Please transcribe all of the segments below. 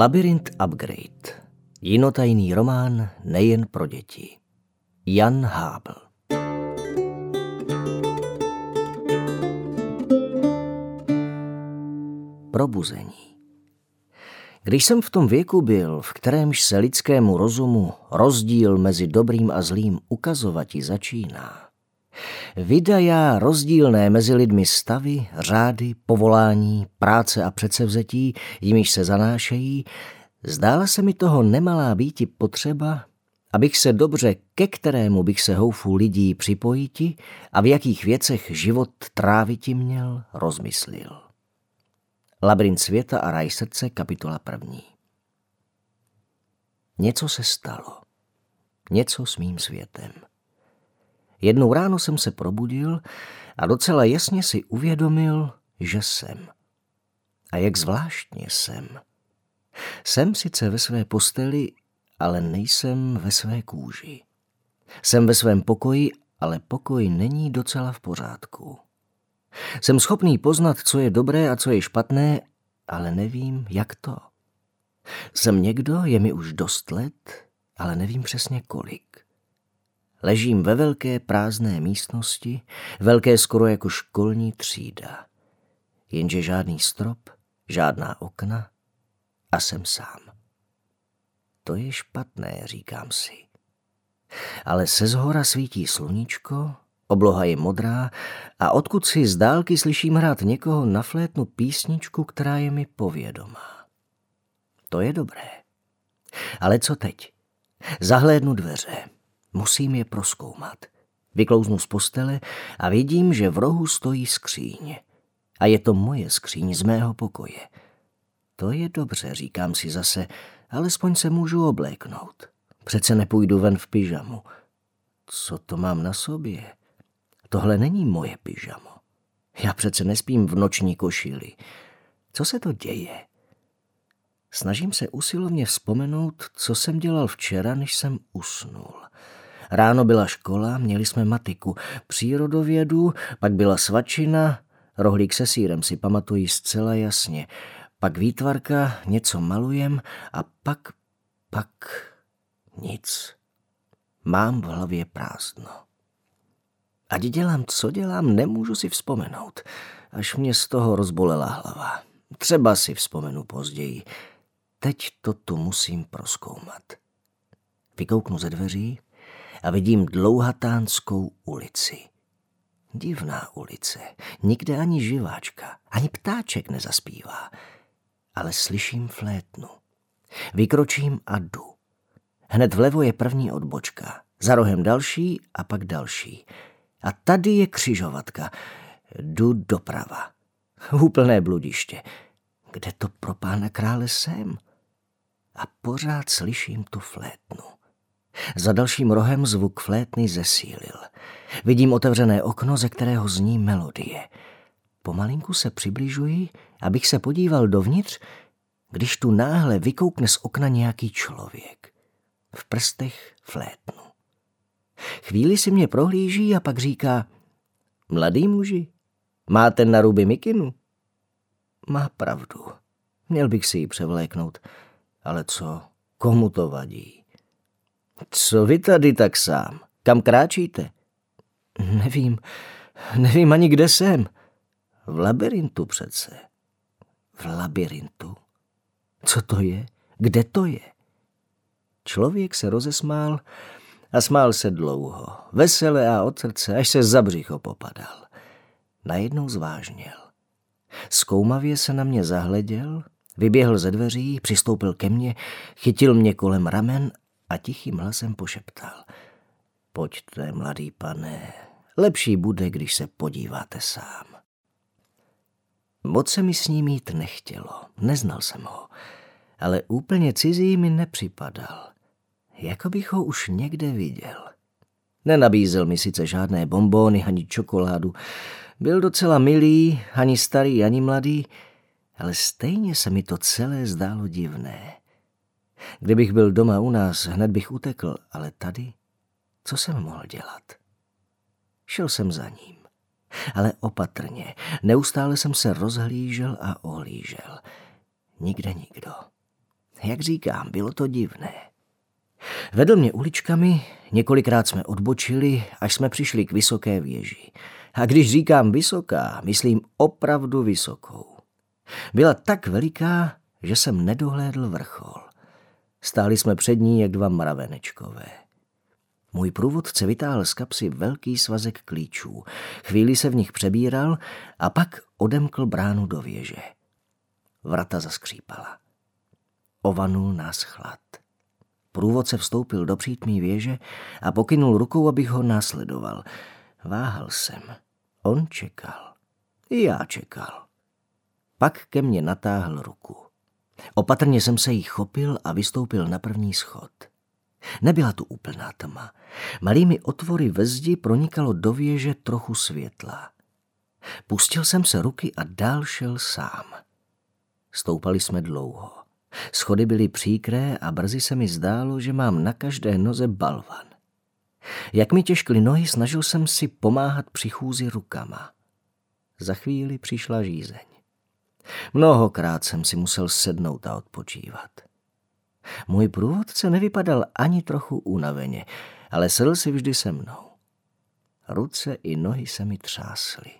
Labyrint Upgrade. Jinotajný román nejen pro děti. Jan Hábl. Probuzení. Když jsem v tom věku byl, v kterémž se lidskému rozumu rozdíl mezi dobrým a zlým ukazovati začíná, Vydajá rozdílné mezi lidmi stavy, řády, povolání, práce a předsevzetí, jimiž se zanášejí, zdála se mi toho nemalá býti potřeba, abych se dobře, ke kterému bych se houfu lidí připojiti a v jakých věcech život tráviti měl, rozmyslil. Labyrint světa a raj srdce, kapitola první. Něco se stalo. Něco s mým světem. Jednou ráno jsem se probudil a docela jasně si uvědomil, že jsem. A jak zvláštně jsem. Jsem sice ve své posteli, ale nejsem ve své kůži. Jsem ve svém pokoji, ale pokoj není docela v pořádku. Jsem schopný poznat, co je dobré a co je špatné, ale nevím, jak to. Jsem někdo, je mi už dost let, ale nevím přesně kolik. Ležím ve velké prázdné místnosti, velké skoro jako školní třída. Jenže žádný strop, žádná okna a jsem sám. To je špatné, říkám si. Ale se zhora svítí sluníčko, obloha je modrá a odkud si z dálky slyším hrát někoho na flétnu písničku, která je mi povědomá. To je dobré. Ale co teď? Zahlédnu dveře. Musím je proskoumat. Vyklouznu z postele a vidím, že v rohu stojí skříň. A je to moje skříň z mého pokoje. To je dobře, říkám si zase, alespoň se můžu obléknout. Přece nepůjdu ven v pyžamu. Co to mám na sobě? Tohle není moje pyžamo. Já přece nespím v noční košili. Co se to děje? Snažím se usilovně vzpomenout, co jsem dělal včera, než jsem usnul. Ráno byla škola, měli jsme matiku, přírodovědu, pak byla svačina, rohlík se sírem si pamatují zcela jasně, pak výtvarka, něco malujem a pak, pak nic. Mám v hlavě prázdno. Ať dělám, co dělám, nemůžu si vzpomenout, až mě z toho rozbolela hlava. Třeba si vzpomenu později. Teď to tu musím proskoumat. Vykouknu ze dveří, a vidím dlouhatánskou ulici. Divná ulice, nikde ani živáčka, ani ptáček nezaspívá, ale slyším flétnu. Vykročím a jdu. Hned vlevo je první odbočka, za rohem další a pak další. A tady je křižovatka. Jdu doprava. Úplné bludiště. Kde to pro pána krále jsem? A pořád slyším tu flétnu. Za dalším rohem zvuk flétny zesílil. Vidím otevřené okno, ze kterého zní melodie. Pomalinku se přibližuji, abych se podíval dovnitř, když tu náhle vykoukne z okna nějaký člověk. V prstech flétnu. Chvíli si mě prohlíží a pak říká, mladý muži, máte na ruby mikinu? Má pravdu. Měl bych si ji převléknout. Ale co, komu to vadí? Co vy tady tak sám? Kam kráčíte? Nevím, nevím ani kde jsem. V labirintu přece. V labirintu. Co to je? Kde to je? Člověk se rozesmál a smál se dlouho, vesele a od srdce, až se za břicho popadal. Najednou zvážněl. Zkoumavě se na mě zahleděl, vyběhl ze dveří, přistoupil ke mně, chytil mě kolem ramen a tichým hlasem pošeptal. Pojďte, mladý pane, lepší bude, když se podíváte sám. Moc se mi s ním jít nechtělo, neznal jsem ho, ale úplně cizí mi nepřipadal. Jako bych ho už někde viděl. Nenabízel mi sice žádné bombóny ani čokoládu, byl docela milý, ani starý, ani mladý, ale stejně se mi to celé zdálo divné. Kdybych byl doma u nás, hned bych utekl, ale tady, co jsem mohl dělat? Šel jsem za ním, ale opatrně. Neustále jsem se rozhlížel a ohlížel. Nikde nikdo. Jak říkám, bylo to divné. Vedl mě uličkami, několikrát jsme odbočili, až jsme přišli k vysoké věži. A když říkám vysoká, myslím opravdu vysokou. Byla tak veliká, že jsem nedohlédl vrchol. Stáli jsme před ní jak dva mravenečkové. Můj průvodce vytáhl z kapsy velký svazek klíčů. Chvíli se v nich přebíral a pak odemkl bránu do věže. Vrata zaskřípala. Ovanul nás chlad. Průvodce vstoupil do přítmí věže a pokynul rukou, abych ho následoval. Váhal jsem. On čekal. I já čekal. Pak ke mně natáhl ruku. Opatrně jsem se jí chopil a vystoupil na první schod. Nebyla tu úplná tma. Malými otvory ve zdi pronikalo do věže trochu světla. Pustil jsem se ruky a dál šel sám. Stoupali jsme dlouho. Schody byly příkré a brzy se mi zdálo, že mám na každé noze balvan. Jak mi těžkly nohy, snažil jsem si pomáhat při chůzi rukama. Za chvíli přišla žízeň. Mnohokrát jsem si musel sednout a odpočívat. Můj průvodce nevypadal ani trochu unaveně, ale sedl si vždy se mnou. Ruce i nohy se mi třásly.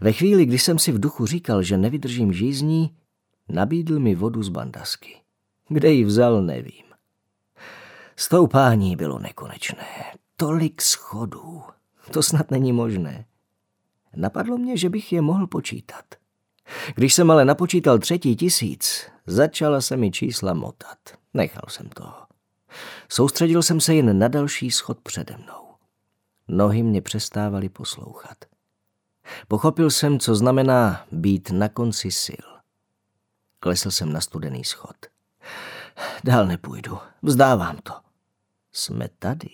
Ve chvíli, kdy jsem si v duchu říkal, že nevydržím žízní, nabídl mi vodu z bandasky. Kde ji vzal, nevím. Stoupání bylo nekonečné. Tolik schodů. To snad není možné. Napadlo mě, že bych je mohl počítat. Když jsem ale napočítal třetí tisíc, začala se mi čísla motat. Nechal jsem to. Soustředil jsem se jen na další schod přede mnou. Nohy mě přestávaly poslouchat. Pochopil jsem, co znamená být na konci sil. Klesl jsem na studený schod. Dál nepůjdu, vzdávám to. Jsme tady.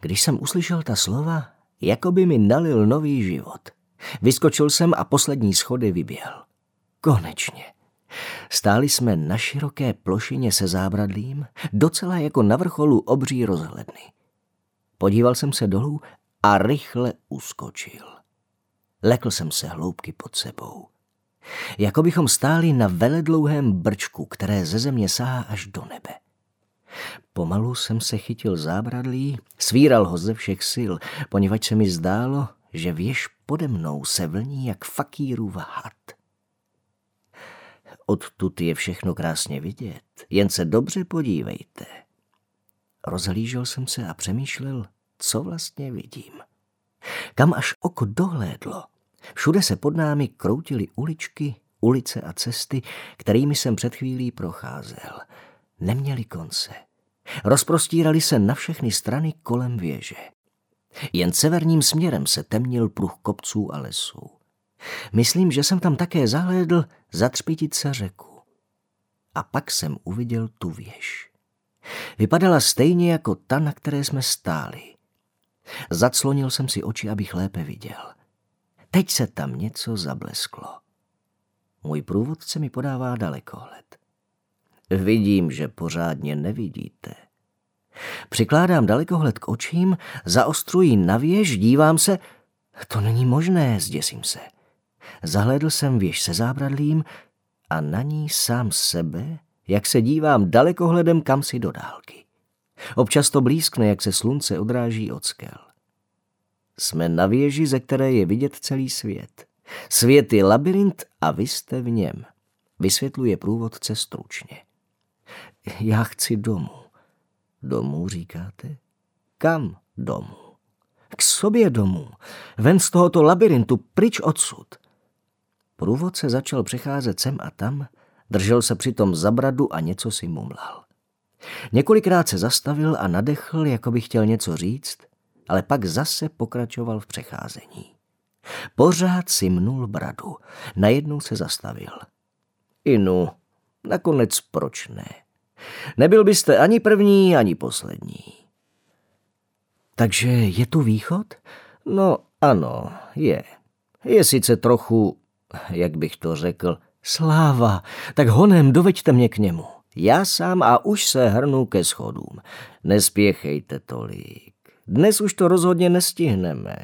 Když jsem uslyšel ta slova, jako by mi nalil nový život. Vyskočil jsem a poslední schody vyběhl. Konečně. Stáli jsme na široké plošině se zábradlím, docela jako na vrcholu obří rozhledny. Podíval jsem se dolů a rychle uskočil. Lekl jsem se hloubky pod sebou. Jako bychom stáli na veledlouhém brčku, které ze země sahá až do nebe. Pomalu jsem se chytil zábradlí, svíral ho ze všech sil, poněvadž se mi zdálo, že věž pode mnou se vlní jak fakírův had. Odtud je všechno krásně vidět, jen se dobře podívejte. Rozhlížel jsem se a přemýšlel, co vlastně vidím. Kam až oko dohlédlo, všude se pod námi kroutily uličky, ulice a cesty, kterými jsem před chvílí procházel. Neměli konce. Rozprostírali se na všechny strany kolem věže. Jen severním směrem se temnil pruh kopců a lesů. Myslím, že jsem tam také zahlédl zatřpitit se řeku. A pak jsem uviděl tu věž. Vypadala stejně jako ta, na které jsme stáli. Zaclonil jsem si oči, abych lépe viděl. Teď se tam něco zablesklo. Můj průvodce mi podává dalekohled. Vidím, že pořádně nevidíte. Přikládám dalekohled k očím, zaostruji na věž, dívám se. To není možné, zděsím se. Zahledl jsem věž se zábradlím a na ní sám sebe, jak se dívám dalekohledem kam si do dálky. Občas to blízkne, jak se slunce odráží od skel. Jsme na věži, ze které je vidět celý svět. Svět je labirint a vy jste v něm. Vysvětluje průvodce stručně. Já chci domů. Domů, říkáte? Kam domů? K sobě domů. Ven z tohoto labirintu, pryč odsud. Průvodce začal přecházet sem a tam, držel se přitom za bradu a něco si mumlal. Několikrát se zastavil a nadechl, jako by chtěl něco říct, ale pak zase pokračoval v přecházení. Pořád si mnul bradu, najednou se zastavil. Inu, nakonec proč ne? Nebyl byste ani první, ani poslední. Takže je tu východ? No ano, je. Je sice trochu, jak bych to řekl, sláva, tak honem doveďte mě k němu. Já sám a už se hrnu ke schodům. Nespěchejte tolik. Dnes už to rozhodně nestihneme.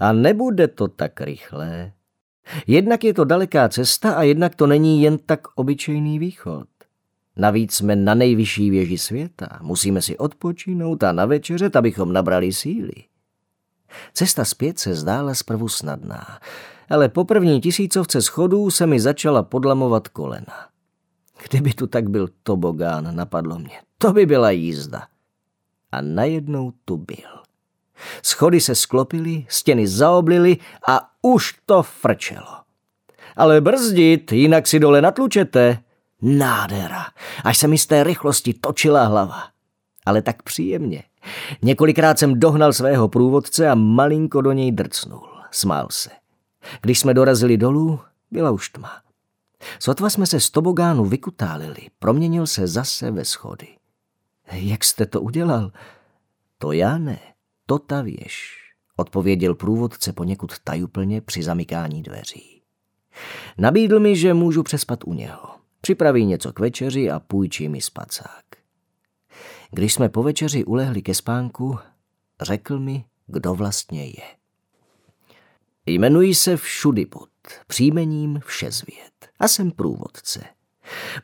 A nebude to tak rychlé. Jednak je to daleká cesta a jednak to není jen tak obyčejný východ. Navíc jsme na nejvyšší věži světa. Musíme si odpočinout a na večeřet, abychom nabrali síly. Cesta zpět se zdála zprvu snadná, ale po první tisícovce schodů se mi začala podlamovat kolena. Kdyby tu tak byl tobogán, napadlo mě. To by byla jízda. A najednou tu byl. Schody se sklopily, stěny zaoblily a už to frčelo. Ale brzdit, jinak si dole natlučete. Nádhera, až se mi z té rychlosti točila hlava. Ale tak příjemně. Několikrát jsem dohnal svého průvodce a malinko do něj drcnul. Smál se. Když jsme dorazili dolů, byla už tma. Sotva jsme se z tobogánu vykutálili, proměnil se zase ve schody. Jak jste to udělal? To já ne, to ta věž, odpověděl průvodce poněkud tajuplně při zamykání dveří. Nabídl mi, že můžu přespat u něho. Připraví něco k večeři a půjčí mi spacák. Když jsme po večeři ulehli ke spánku, řekl mi, kdo vlastně je. Jmenuji se Všudybud, příjmením Všezvěd a jsem průvodce.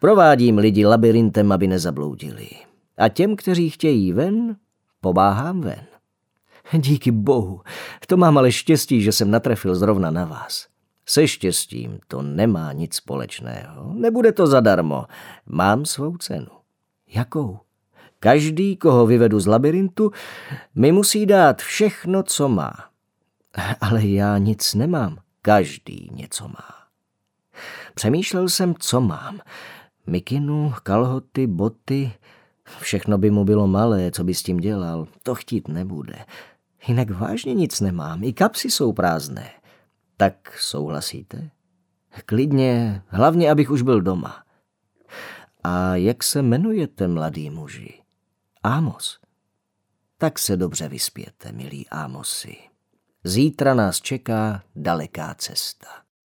Provádím lidi labirintem, aby nezabloudili. A těm, kteří chtějí ven, pomáhám ven. Díky bohu, to mám ale štěstí, že jsem natrefil zrovna na vás. Se štěstím to nemá nic společného. Nebude to zadarmo. Mám svou cenu. Jakou? Každý, koho vyvedu z labirintu, mi musí dát všechno, co má. Ale já nic nemám. Každý něco má. Přemýšlel jsem, co mám. Mikinu, kalhoty, boty, všechno by mu bylo malé, co by s tím dělal. To chtít nebude. Jinak vážně nic nemám, i kapsy jsou prázdné. Tak souhlasíte? Klidně, hlavně, abych už byl doma. A jak se jmenujete, mladý muži? Amos. Tak se dobře vyspěte, milí Amosy. Zítra nás čeká daleká cesta.